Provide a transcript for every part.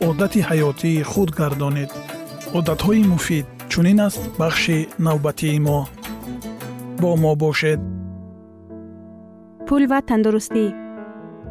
одати ҳаётии худ гардонед одатҳои муфид чунин аст бахши навбатии мо бо мо бошед пул ва тандурустӣ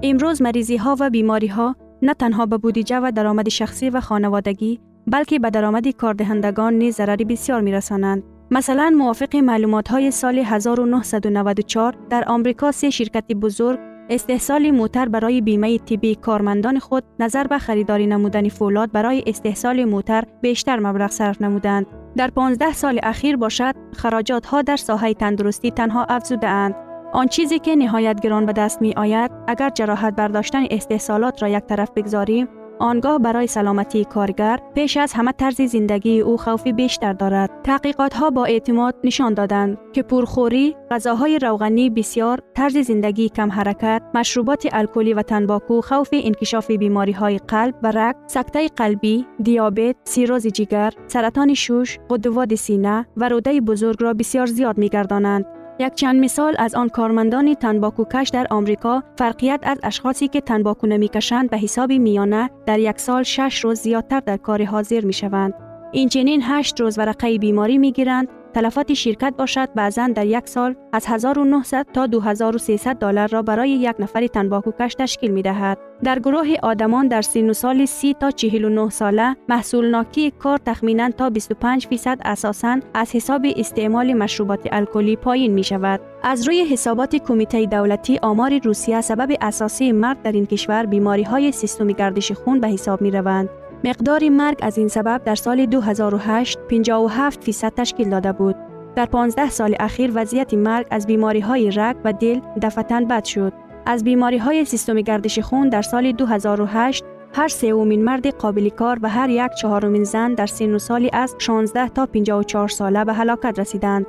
имрӯз маризиҳо ва бемориҳо на танҳо ба будиҷа ва даромади шахсӣ ва хонаводагӣ балки ба даромади кордиҳандагон низ зарари бисёр мерасонанд масалан мувофиқи маълумотҳои соли 1994 дар омрико се ширкати бузург استحصال موتر برای بیمه طبی کارمندان خود نظر به خریداری نمودن فولاد برای استحصال موتر بیشتر مبلغ صرف نمودند. در 15 سال اخیر باشد خراجات ها در ساحه تندرستی تنها افزوده اند. آن چیزی که نهایت گران به دست می آید اگر جراحت برداشتن استحصالات را یک طرف بگذاریم آنگاه برای سلامتی کارگر پیش از همه طرز زندگی او خوفی بیشتر دارد. تحقیقات ها با اعتماد نشان دادند که پرخوری، غذاهای روغنی بسیار، طرز زندگی کم حرکت، مشروبات الکلی و تنباکو خوف انکشاف بیماری های قلب و رگ، سکته قلبی، دیابت، سیروز جگر، سرطان شوش، غدوات سینه و روده بزرگ را بسیار زیاد می گردانند. یک چند مثال از آن کارمندان تنباکو کش در آمریکا فرقیت از اشخاصی که تنباکو نمی‌کشند به حساب میانه در یک سال شش روز زیادتر در کار حاضر می شوند. این چنین هشت روز ورقه بیماری می گیرند تلفات شرکت باشد بعضا در یک سال از 1900 تا 2300 دلار را برای یک نفر تنباکوکش تشکیل می دهد. در گروه آدمان در سن سال 30 تا 49 ساله محصول ناکی کار تخمینا تا 25 فیصد اساساً از حساب استعمال مشروبات الکلی پایین می شود. از روی حسابات کمیته دولتی آمار روسیه سبب اساسی مرگ در این کشور بیماری های سیستم گردش خون به حساب می روند. مقدار مرگ از این سبب در سال 2008 57 فیصد تشکیل داده بود. در 15 سال اخیر وضعیت مرگ از بیماری های رگ و دل دفتن بد شد. از بیماری های سیستم گردش خون در سال 2008 هر سومین مرد قابل کار و هر یک چهارمین زن در سن سالی از 16 تا 54 ساله به هلاکت رسیدند.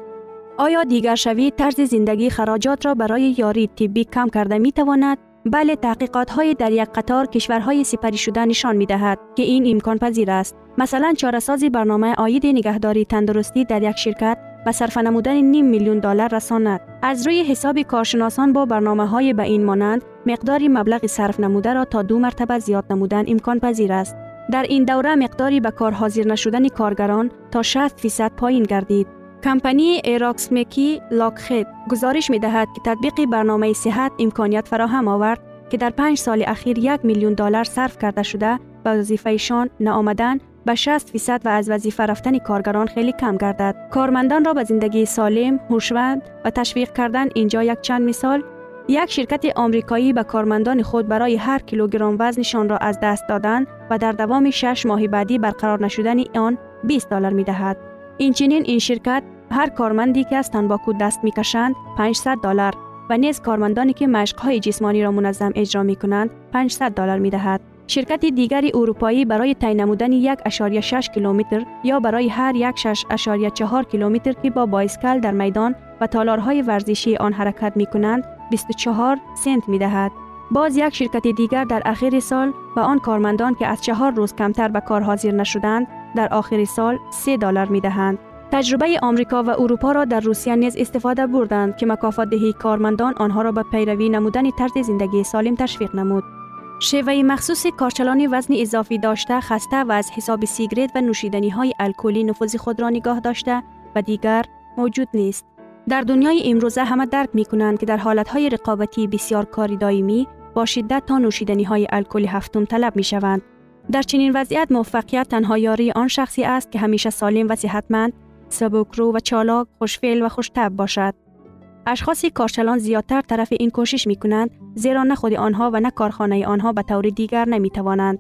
آیا دیگر شوی طرز زندگی خراجات را برای یاری طبی کم کرده می تواند؟ بله تحقیقات های در یک قطار کشورهای سپری شده نشان می دهد که این امکان پذیر است. مثلا چارسازی برنامه آید نگهداری تندرستی در یک شرکت به صرف نمودن نیم میلیون دلار رساند. از روی حساب کارشناسان با برنامه های به این مانند مقداری مبلغ صرف نموده را تا دو مرتبه زیاد نمودن امکان پذیر است. در این دوره مقداری به کار حاضر نشدن کارگران تا 60 فیصد پایین گردید. کمپانی ایراکس میکی لاکخید گزارش می دهد که تطبیق برنامه صحت امکانیت فراهم آورد که در پنج سال اخیر یک میلیون دلار صرف کرده شده به وظیفهشان نآمدن به 60 فیصد و از وظیفه رفتن کارگران خیلی کم گردد. کارمندان را به زندگی سالم، هوشمند و تشویق کردن اینجا یک چند مثال یک شرکت آمریکایی به کارمندان خود برای هر کیلوگرم وزنشان را از دست دادن و در دوام 6 ماه بعدی برقرار نشدن آن 20 دلار می دهد. اینچنین این شرکت هر کارمندی که تنباکو دست می کشند 500 دلار و نیز کارمندانی که مشقهای جسمانی را منظم اجرا می کنند 500 دلار می دهد. شرکت دیگری اروپایی برای تعیین نمودن 1.6 کیلومتر یا برای هر 1.4 کیلومتر که با بایسکل در میدان و تالارهای ورزشی آن حرکت می کنند 24 سنت می دهد. باز یک شرکت دیگر در آخر سال به آن کارمندان که از چهار روز کمتر به کار حاضر نشدند در آخر سال 3 دلار می دهند. تجربه آمریکا و اروپا را در روسیه نیز استفاده بردند که مکافات دهی کارمندان آنها را به پیروی نمودن طرز زندگی سالم تشویق نمود. شیوه مخصوص کارچلانی وزن اضافی داشته خسته و از حساب سیگرت و نوشیدنی های الکلی نفوذ خود را نگاه داشته و دیگر موجود نیست. در دنیای امروزه همه درک می کنند که در حالت های رقابتی بسیار کاری دائمی با شدت تا نوشیدنی های الکلی هفتم طلب می شوند. در چنین وضعیت موفقیت تنها یاری آن شخصی است که همیشه سالم و صحتمند، سبکرو و چالاک، خوشفعل و خوشتب باشد. اشخاص کارچلان زیادتر طرف این کوشش می کنند زیرا نه خود آنها و نه کارخانه آنها به طور دیگر نمی توانند.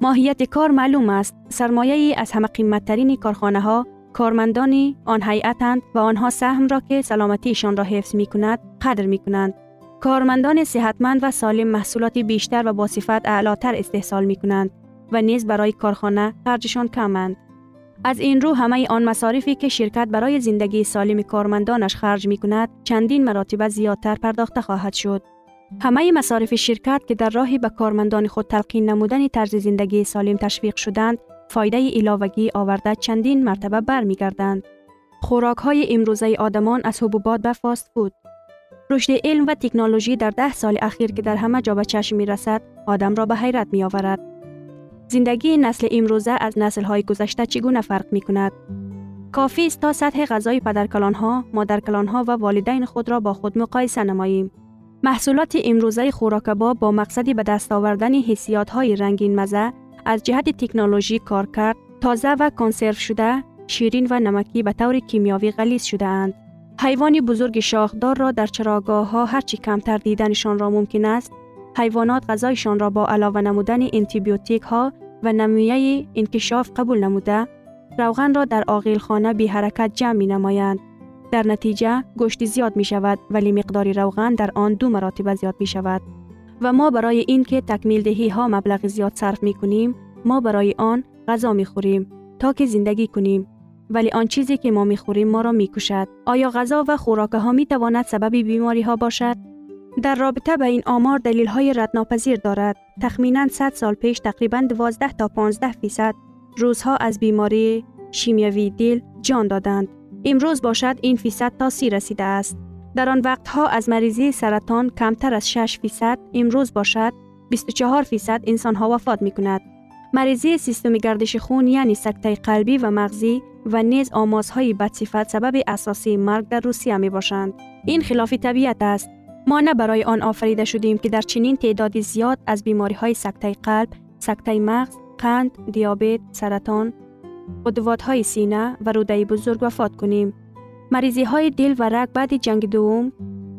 ماهیت کار معلوم است. سرمایه ای از همه قیمتترین کارخانه ها کارمندان آن هیئتند و آنها سهم را که سلامتیشان را حفظ می کند قدر می کنند. کارمندان صحتمند و سالم محصولات بیشتر و با صفت اعلاتر استحصال می کنند و نیز برای کارخانه خرجشان کمند. از این رو همه آن مصارفی که شرکت برای زندگی سالم کارمندانش خرج می کند چندین مراتب زیادتر پرداخته خواهد شد. همه مصارف شرکت که در راهی به کارمندان خود تلقین نمودن طرز زندگی سالم تشویق شدند فایده علاوگی آورده چندین مرتبه برمیگردند. خوراک های امروزه آدمان از حبوبات به فاست فود. رشد علم و تکنولوژی در ده سال اخیر که در همه جا به چشم می رسد، آدم را به حیرت می آورد. زندگی نسل امروزه از نسل های گذشته چگونه فرق می کند؟ کافی است تا سطح غذای پدرکلان ها، مادرکلان ها و والدین خود را با خود مقایسه نماییم. محصولات امروزه خوراکباب با مقصدی به دست آوردن حسیات های رنگین مزه از جهت تکنولوژی کار کرد تازه و کنسرو شده شیرین و نمکی به طور کیمیاوی غلیظ شده اند. حیوان بزرگ شاخدار را در چراگاه ها هرچی کمتر دیدنشان را ممکن است حیوانات غذایشان را با علاوه نمودن انتیبیوتیک ها و نمویه انکشاف قبول نموده روغن را در آقیل خانه بی حرکت جمع می نمایند. در نتیجه گوشت زیاد می شود ولی مقدار روغن در آن دو مراتب زیاد می شود. و ما برای اینکه تکمیل دهی ها مبلغ زیاد صرف می کنیم ما برای آن غذا می خوریم تا که زندگی کنیم ولی آن چیزی که ما می خوریم ما را می کشد آیا غذا و خوراک ها می سبب بیماری ها باشد؟ در رابطه به این آمار دلیل های ردناپذیر دارد. تخمینا 100 سال پیش تقریبا 12 تا 15 فیصد روزها از بیماری شیمیوی دل جان دادند. امروز باشد این فیصد تا سی رسیده است. در آن وقتها از مریضی سرطان کمتر از 6 فیصد امروز باشد 24 فیصد انسان ها وفات می کند. مریضی سیستم گردش خون یعنی سکته قلبی و مغزی و نیز آمازهای بدصفت سبب اساسی مرگ در روسیه می باشند. این خلاف طبیعت است. ما نه برای آن آفریده شدیم که در چنین تعدادی زیاد از بیماری های سکته قلب، سکته مغز، قند، دیابت، سرطان، های سینه و روده بزرگ وفات کنیم. مریضی های دل و رگ بعد جنگ دوم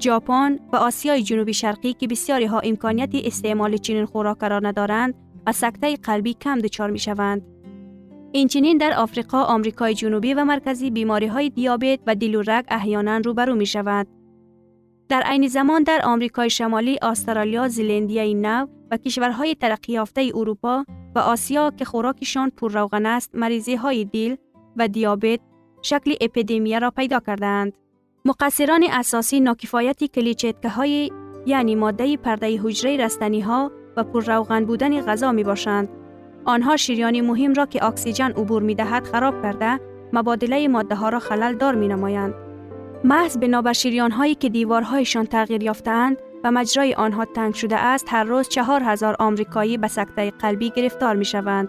ژاپن و آسیای جنوبی شرقی که بسیاری ها امکانیت استعمال چنین خوراک را ندارند و سکته قلبی کم دچار می شوند. اینچنین در آفریقا، آمریکای جنوبی و مرکزی بیماری های دیابت و دل و رگ احیانا روبرو می شود. در عین زمان در آمریکای شمالی، استرالیا، زلندیای نو و کشورهای ترقی یافته اروپا و آسیا که خوراکشان پر است، مریضی های دل و دیابت شکل اپیدمی را پیدا کردند. مقصران اساسی ناکفایت کلیچتکه های یعنی ماده پرده حجره رستنی ها و پر روغن بودن غذا می باشند. آنها شیریان مهم را که اکسیژن عبور می دهد خراب کرده مبادله ماده ها را خلل دار می نمایند. محض بنابر شیریان هایی که دیوارهایشان تغییر یافتند و مجرای آنها تنگ شده است هر روز چهار هزار آمریکایی به سکته قلبی گرفتار می شوند.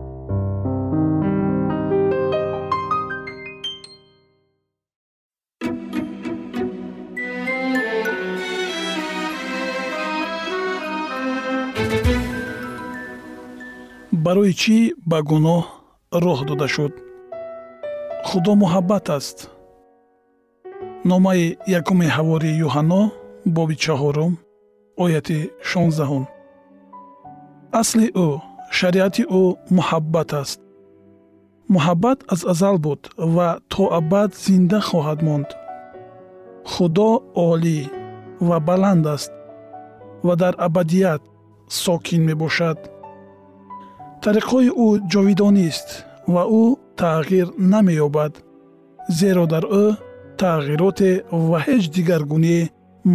барои чӣ ба гуноҳ роҳ дода шуд? Худо муҳаббат аст. Номаи якуми ҳавори юҳанно боби чаҳорум ояти шонздаҳум. Асли ӯ шариати ӯ муҳаббат аст. Муҳаббат аз азал буд ва то абад зинда хоҳад монд. Худо олӣ ва баланд аст ва дар абадият сокин мебошад тариқҳои ӯ ҷовидонист ва ӯ тағйир намеёбад зеро дар ӯ тағйироте ва ҳеҷ дигаргуние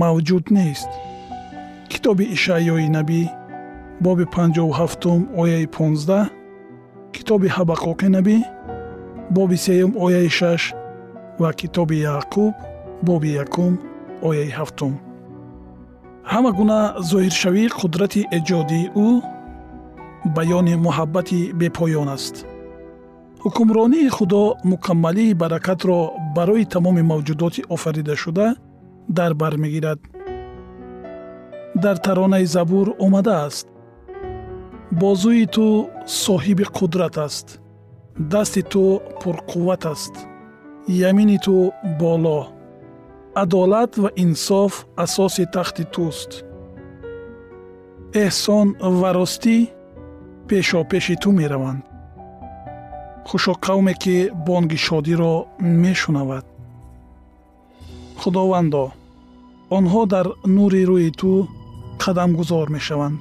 мавҷуд нест. Китоби ишаъёи набӣ боби 57 ояи 15 китоби ҳабақуқи набӣ боби сеюм ояи 6 ва китоби яъқуб боби якум ояи ҳафтум. Ҳама гуна зоҳиршавии қудрати эҷодии ӯ баёни муҳаббати бепоён аст. Ҳукмронии худо мукаммалии баракатро барои тамоми мавҷудоти офаридашуда дар бар мегирад. Дар таронаи забур омадааст бозӯи ту соҳиби қудрат аст. Дасти ту пурқувват аст. Ямини ту боло. Адолат ва инсоф асоси тахти туст. Эҳсон ва ростӣ пешопеши ту мераванд. Хушо қавме ки бонги шодиро мешунавад. Худовандо онҳо дар нури рӯи ту қадамгузор мешаванд.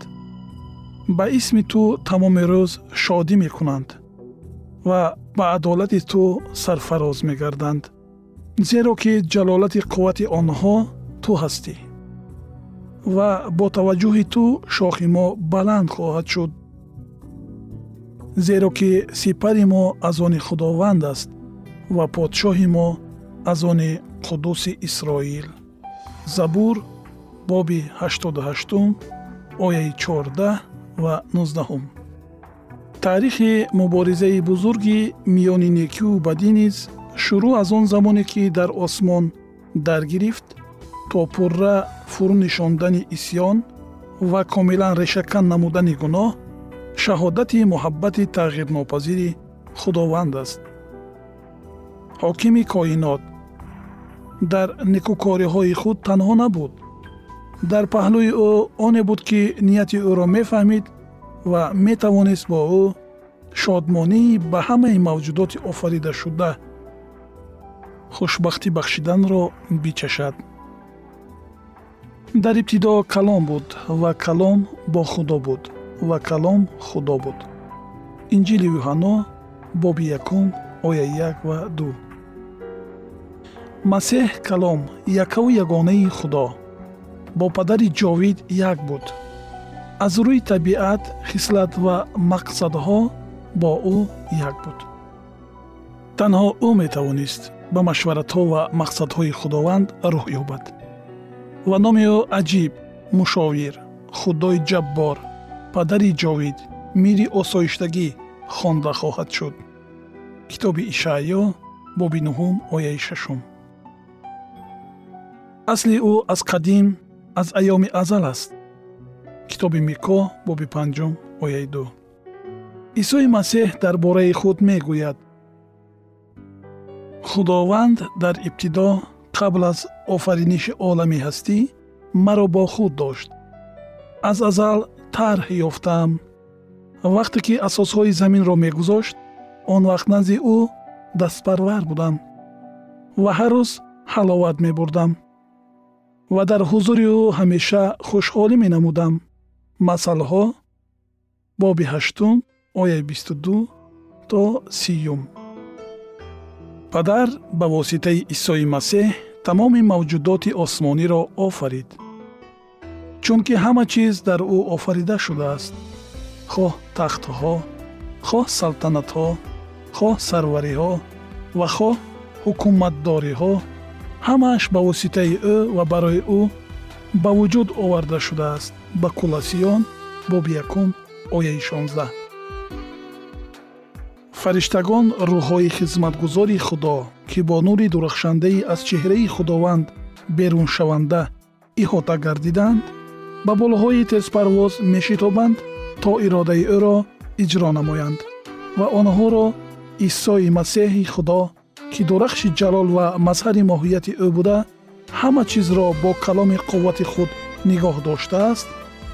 Ба исми ту тамоми рӯз шодӣ мекунанд ва ба адолати ту сарфароз мегарданд зеро ки ҷалолати қуввати онҳо ту ҳастӣ. Ва бо таваҷҷӯҳи ту шохи мо баланд хоҳад шуд зеро ки сипари мо аз они худованд аст ва подшоҳи мо аз они қудуси исроил. Забур боби 88 ояи 14 ва 19 таърихи муборизаи бузурги миёни некию бадӣ низ шурӯъ аз он замоне ки дар осмон даргирифт то пурра фурӯнишондани исьён ва комилан решакан намудани гуноҳ шаҳодати муҳаббати тағйирнопазири худованд аст. Ҳокими коинот дар никӯкориҳои худ танҳо набуд. Дар паҳлӯи ӯ оне буд ки нияти ӯро мефаҳмид ва метавонист бо ӯ шодмонии ба ҳамаи мавҷудоти офаридашуда хушбахтӣ бахшиданро бичашад. Дар ибтидо калом буд ва калом бо худо буд ва калом худо буд. Инҷили юҳанно боби якум оя як ва ду. Масеҳ калом якаву ягонаи худо бо падари ҷовид як буд. Аз рӯи табиат хислат ва мақсадҳо бо ӯ як буд. Танҳо ӯ метавонист ба машваратҳо ва мақсадҳои худованд рӯҳ ёбад. Ва номи ӯ аҷиб мушовир худои ҷаббор падари ҷовид мири осоиштагӣ хонда хоҳад шуд. Китоби ишаъё боби нуҳум ояи шашум. Асли ӯ аз қадим аз айёми азал аст. Китоби мико боби панҷум ояи ду. Исои масеҳ дар бораи худ мегӯяд. Худованд дар ибтидо қабл аз офариниши олами ҳастӣ маро бо худ дошт. Аз азал тарҳ ёфтаам вақте ки асосҳои заминро мегузошт он вақт назди ӯ дастпарвар будам ва ҳар рӯз ҳаловат мебурдам ва дар ҳузури ӯ ҳамеша хушҳолӣ менамудам. Масъалҳо боби ҳаштум ояи бисту ду то сиюм. Падар ба воситаи исои масеҳ тамоми мавҷудоти осмониро офарид чунки ҳама чиз дар ӯ офарида шудааст. Хоҳ тахтҳо хоҳ салтанатҳо хоҳ сарвариҳо ва хоҳ ҳукуматдориҳо ҳамааш ба воситаи ӯ ва барои ӯ ба вуҷуд оварда шудааст. Ба куласиён боби якум ояи шонздаҳ. Фариштагон рӯҳҳои хизматгузори худо ки бо нури дурахшандаи аз чеҳраи худованд беруншаванда иҳота гардиданд ба болҳои тезпарвоз мешитобанд то иродаи ӯро иҷро намоянд ва онҳоро исои масеҳи худо ки дурахши ҷалол ва мазҳари моҳияти ӯ буда ҳама чизро бо каломи қуввати худ нигоҳ доштааст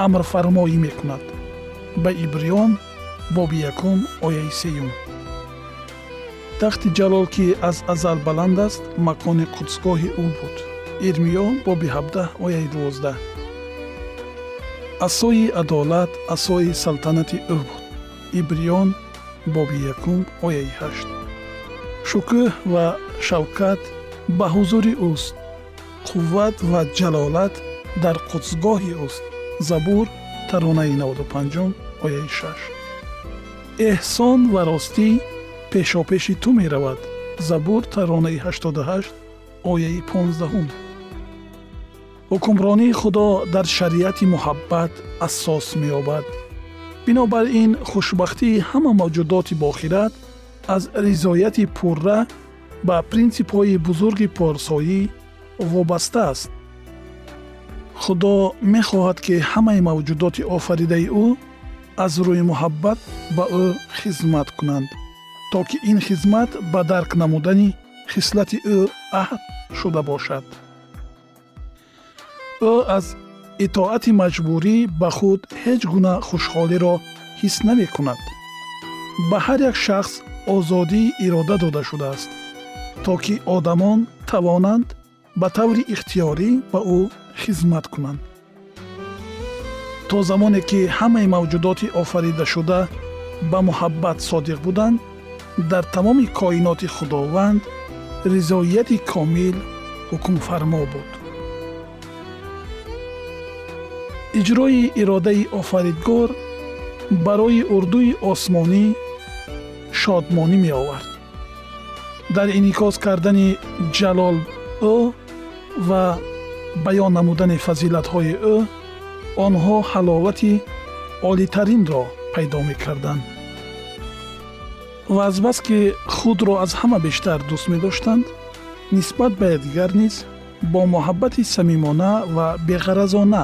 амрфармоӣ мекунад. Ба ибриён боби якум ояи сеюм. Тахти ҷалол ки аз азал баланд аст макони қудсгоҳи ӯ буд. Ирмиё боби ҳабдаҳ ояи дувоздаҳ асои адолат асои салтанати ӯ буд. Ибриён боби якум ояи ҳашт. Шукӯҳ ва шавкат ба ҳузури ӯст. Қувват ва ҷалолат дар қудсгоҳи ӯст. Забур таронаи 95 ояи 6 эҳсон ва ростӣ пешопеши ту меравад. Забур таронаи 88 ояи 15 ҳукмронии худо дар шариати муҳаббат асос меёбад. Бинобар ин хушбахтии ҳама мавҷудоти бохират аз ризояти пурра ба принсипҳои бузурги порсоӣ вобаста аст. Худо мехоҳад ки ҳамаи мавҷудоти офаридаи ӯ аз рӯи муҳаббат ба ӯ хизмат кунанд то ки ин хизмат ба дарк намудани хислати ӯ аҳд шуда бошад ӯ аз итоати маҷбурӣ ба худ ҳеҷ гуна хушҳолиро ҳис намекунад. Ба ҳар як шахс озодии ирода дода шудааст то ки одамон тавонанд ба таври ихтиёрӣ ба ӯ хизмат кунанд. То замоне ки ҳамаи мавҷудоти офаридашуда ба муҳаббат содиқ буданд дар тамоми коиноти худованд ризояти комил ҳукмфармо буд иҷрои иродаи офаридгор барои урдуи осмонӣ шодмонӣ меовард. Дар инъикос кардани ҷалол ӯ ва баён намудани фазилатҳои ӯ онҳо ҳаловати олитаринро пайдо мекарданд. Ва азбас ки худро аз ҳама бештар дӯст медоштанд нисбат ба якдигар низ бо муҳаббати самимона ва беғаразона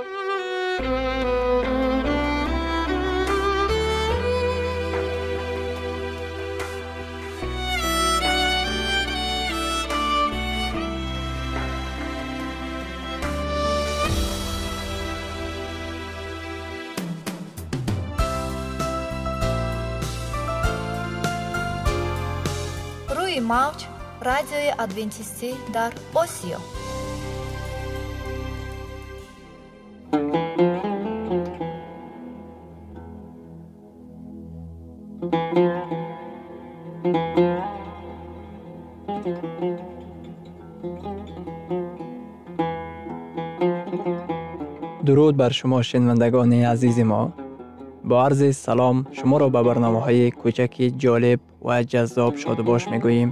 радиои адвентистӣ дар осиё. Дуруд бар шумо шинавандагони азизи мо. Бо арзи салом шуморо ба барномаҳои кӯчаки ҷолиб ва ҷаззоб шодубош мегӯем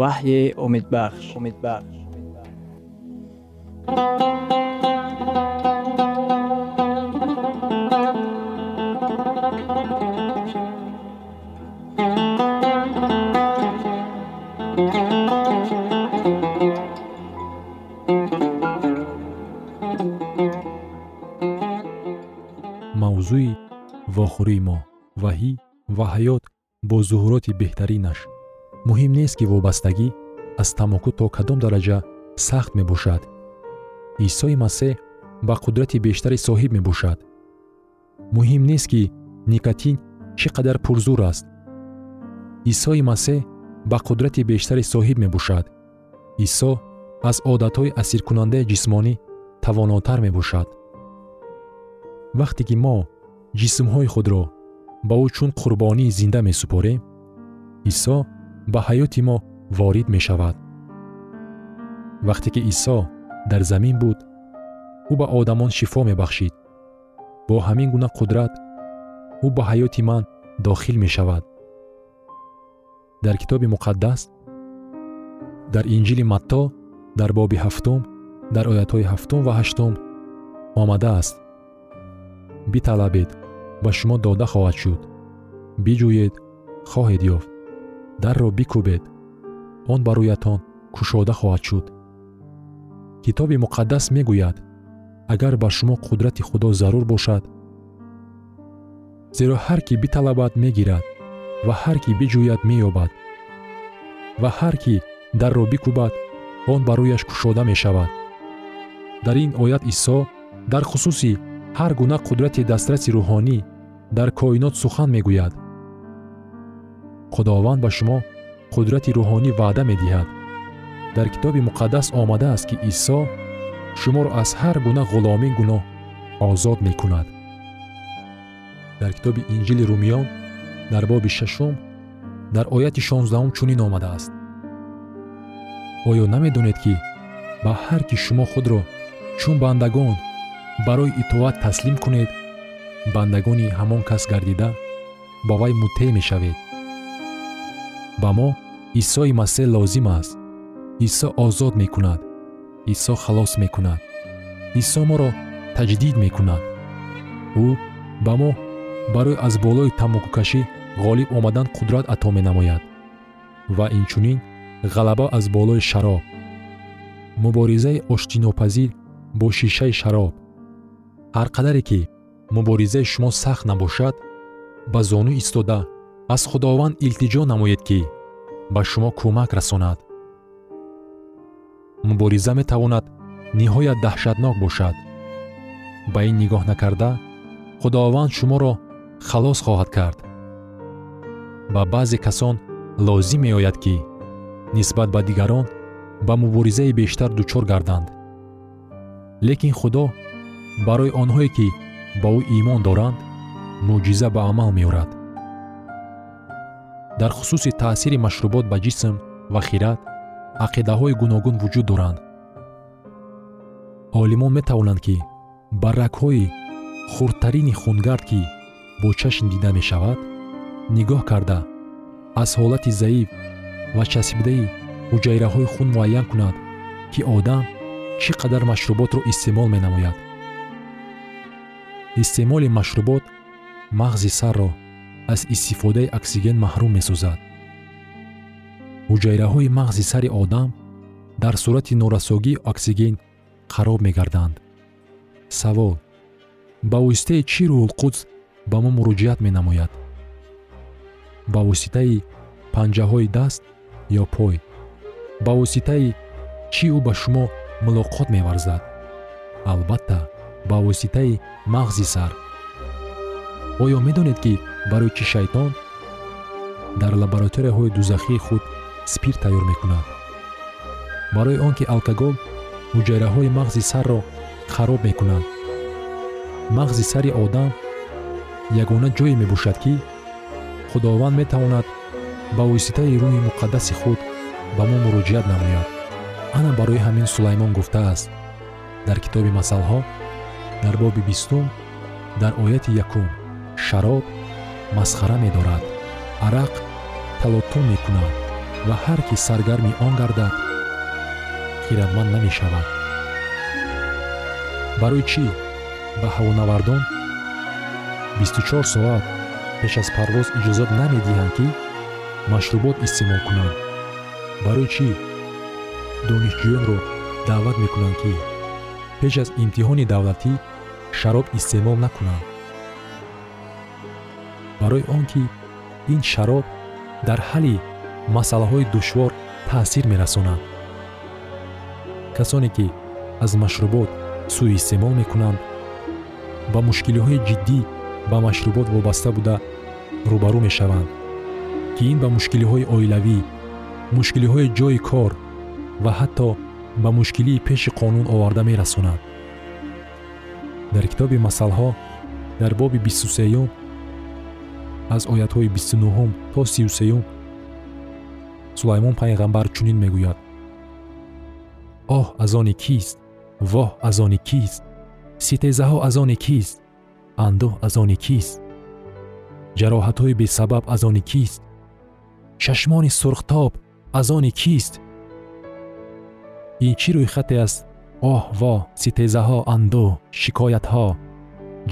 ваҳйи умедбахш умедбахш мавзӯи вохӯрии мо. Ваҳӣ ва ҳаёт бо зуҳуроти беҳтаринаш муҳим нест ки вобастагӣ аз тамоку то кадом дараҷа сахт мебошад. Исои масеҳ ба қудрати бештаре соҳиб мебошад. Муҳим нест ки никотин чӣ қадар пурзур аст. Исои масеҳ ба қудрати бештаре соҳиб мебошад. Исо аз одатҳои асиркунандаи ҷисмонӣ тавонотар мебошад. Вақте ки мо ҷисмҳои худро ба ӯ чун қурбонии зинда месупорем исо ба ҳаёти мо ворид мешавад вақте ки исо дар замин буд ӯ ба одамон шифо мебахшид бо ҳамин гуна қудрат ӯ ба ҳаёти ман дохил мешавад дар китоби муқаддас дар инҷили матто дар боби ҳафтум дар оятҳои ҳафтум ва ҳаштум омадааст биталабед ба шумо дода хоҳад шуд биҷӯед хоҳед ёфт дарро бикӯбед. Он ба рӯятон кушода хоҳад шуд. Китоби муқаддас мегӯяд агар ба шумо қудрати худо зарур бошад. Зеро ҳар кӣ биталабад мегирад ва ҳар кӣ биҷӯяд меёбад ва ҳар кӣ дарро бикӯбад он ба рӯяш кушода мешавад. Дар ин оят исо дар хусуси ҳар гуна қудрати дастраси рӯҳонӣ дар коинот сухан мегӯяд худованд ба шумо қудрати рӯҳонӣ ваъда медиҳад. Дар китоби муқаддас омадааст ки исо шуморо аз ҳар гуна ғуломӣ гуноҳ озод мекунад. Дар китоби инҷили румиён дар боби шашум дар ояти шонздаҳум чунин омадааст. Оё намедонед ки ба ҳар кӣ шумо худро чун бандагон барои итоат таслим кунед бандагони ҳамон кас гардида ба вай муттеъ мешавед ба мо исои масеҳ лозим аст. Исо озод мекунад. Исо халос мекунад. Исо моро таҷдид мекунад. Ӯ ба мо барои аз болои тамокукашӣ ғолиб омадан қудрат ато менамояд. Ва инчунин ғалаба аз болои шароб. Муборизаи оштинопазир бо шишаи шароб. Ҳар қадаре ки муборизаи шумо сахт набошад ба зону истода аз худованд илтиҷо намоед ки ба шумо кӯмак расонад. Мубориза метавонад ниҳоят даҳшатнок бошад. Ба ин нигоҳ накарда худованд шуморо халос хоҳад кард. Ба баъзе касон лозим меояд ки нисбат ба дигарон ба муборизаи бештар дучор гарданд. Лекин худо барои онҳое ки ба ӯ имон доранд мӯъҷиза ба амал меорад дар хусуси таъсири машрубот ба ҷисм ва хират ақидаҳои гуногун вуҷуд доранд. Олимон метавонанд ки ба рагҳои хурдтарини хунгард ки бо чашм дида мешавад нигоҳ карда аз ҳолати заиф ва часпидаи ҳуҷайраҳои хун муайян кунад ки одам чӣ қадар машруботро истеъмол менамояд. Истеъмоли машрубот мағзи сарро аз истифодаи оксиген маҳрум месозад ҳуҷайраҳои мағзи сари одам дар сурати норасогии оксиген хароб мегарданд. Савол ба воситаи чӣ рӯҳулқудс ба мо муроҷиат менамояд? Ба воситаи панҷаҳои даст ё пой? Ба воситаи чӣ ӯ ба шумо мулоқот меварзад? Албатта ба воситаи мағзи сар. Оё медонед ки барои чӣ шайтон дар лабораторияҳои дузахии худ спирт тайёр мекунад. Барои он ки алкогол ҳуҷайраҳои мағзи сарро хароб мекунад. Мағзи сари одам ягона ҷое мебошад ки худованд метавонад ба воситаи рӯҳи муқаддаси худ ба мо муроҷиат намояд. Ана барои ҳамин сулаймон гуфтааст. Дар китоби масалҳо дар боби бистум дар ояти якум шароб масхара медорад. Арақ талотум мекунад ва ҳар кӣ саргарми он гардад хиратманд намешавад. Барои чӣ? Ба ҳавонавардон? 24 соат пеш аз парвоз иҷозат намедиҳанд ки машрубот истеъмол кунанд. Барои чӣ? Донишҷӯёнро даъват мекунанд ки пеш аз имтиҳони давлатӣ шароб истеъмол накунанд барои он ки ин шароб дар ҳалли масъалаҳои душвор таъсир мерасонад. Касоне ки аз машрубот сӯистеъмол мекунанд ба мушкилиҳои ҷиддӣ ба машрубот вобаста буда рӯбарӯ мешаванд ки ин ба мушкилиҳои оилавӣ мушкилиҳои ҷойи кор ва ҳатто ба мушкилии пеши қонун оварда мерасонад. Дар китоби масъалҳо дар боби бисту сеюм аз оятҳои бисту нуҳум то сию сеюм сулаймон пайғамбар чунин мегӯяд. Оҳ аз они кист? Воҳ аз они кист? Ситезаҳо аз они кист? Андӯҳ аз они кист? Ҷароҳатҳои бесабаб аз они кист? Чашмони сурхтоб аз они кист? Ин чӣ рӯйхате аст? Оҳ во ситезаҳо андӯҳ шикоятҳо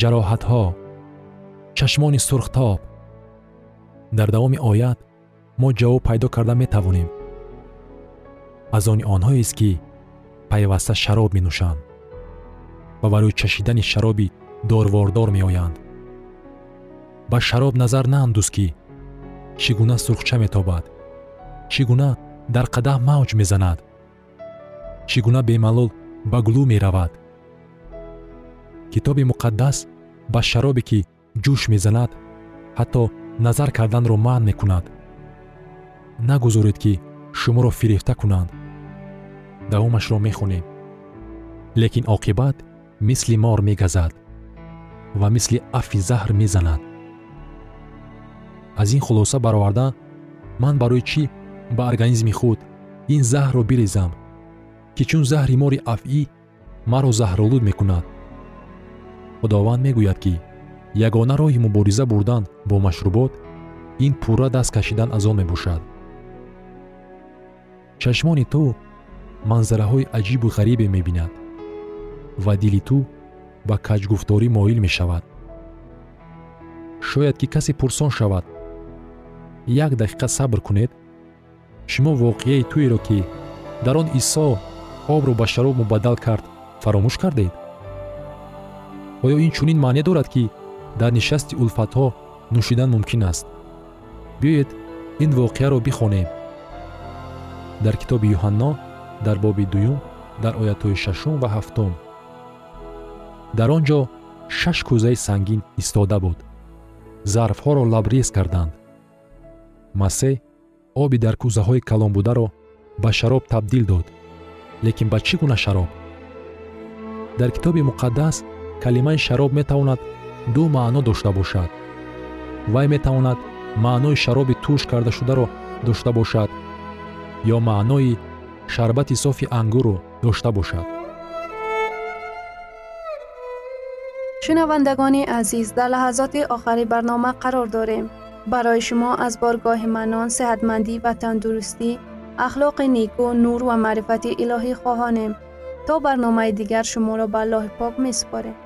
ҷароҳатҳо чашмони сурхтоб дар давоми оят мо ҷавоб пайдо карда метавонем. Аз они онҳоест ки пайваста шароб менӯшанд ва барои чашидани шароби дорвордор меоянд. Ба шароб назар наандӯз ки чӣ гуна сурхча метобад чӣ гуна дар қадаҳ мавҷ мезанад чӣ гуна бемалол ба гулӯ меравад. Китоби муқаддас ба шаробе ки ҷӯш мезанад ҳатто назар карданро маън мекунад. Нагузоред ки шуморо фирехта кунанд. Давомашро мехонем. Лекин оқибат мисли мор мегазад ва мисли афи заҳр мезанад. Аз ин хулоса бароварда ман барои чӣ ба организми худ ин заҳрро бирезам ки чун заҳри мори афъӣ маро заҳролуд мекунад? Худованд мегӯяд ки ягона роҳи мубориза бурдан бо машрубот ин пурра даст кашидан аз он мебошад. Чашмони ту манзараҳои аҷибу ғарибе мебинад ва дили ту ба каҷгуфторӣ моил мешавад. Шояд ки касе пурсон шавад як дақиқа сабр кунед шумо воқеаи туеро ки дар он исо обро ба шароб мубаддал кард фаромӯш кардед? Оё ин чунин маъне дорад ки дар нишасти улфатҳо нӯшидан мумкин аст. Биёед ин воқеаро бихонем. Дар китоби юҳанно дар боби дуюм дар оятҳои шашум ва ҳафтум. Дар он ҷо шаш кӯзаи сангин истода буд. Зарфҳоро лабрез карданд. Масеҳ оби дар кӯзаҳои калонбударо ба шароб табдил дод лекин ба чӣ гуна шароб? Дар китоби муқаддас калимаи шароб метавонад ду маъно дошта бошад вай метавонад маънои шароби турш кардашударо дошта бошад ё маънои шарбати софи ангурро дошта бошад шунавандагони азиз дар лаҳазоти охари барнома қарор дорем барои шумо аз боргоҳи манон сеҳатмандӣ ва тандурустӣ ахлоқи неку нур ва маърифати илоҳӣ хоҳонем то барномаи дигар шуморо ба аллоҳи пок месупорем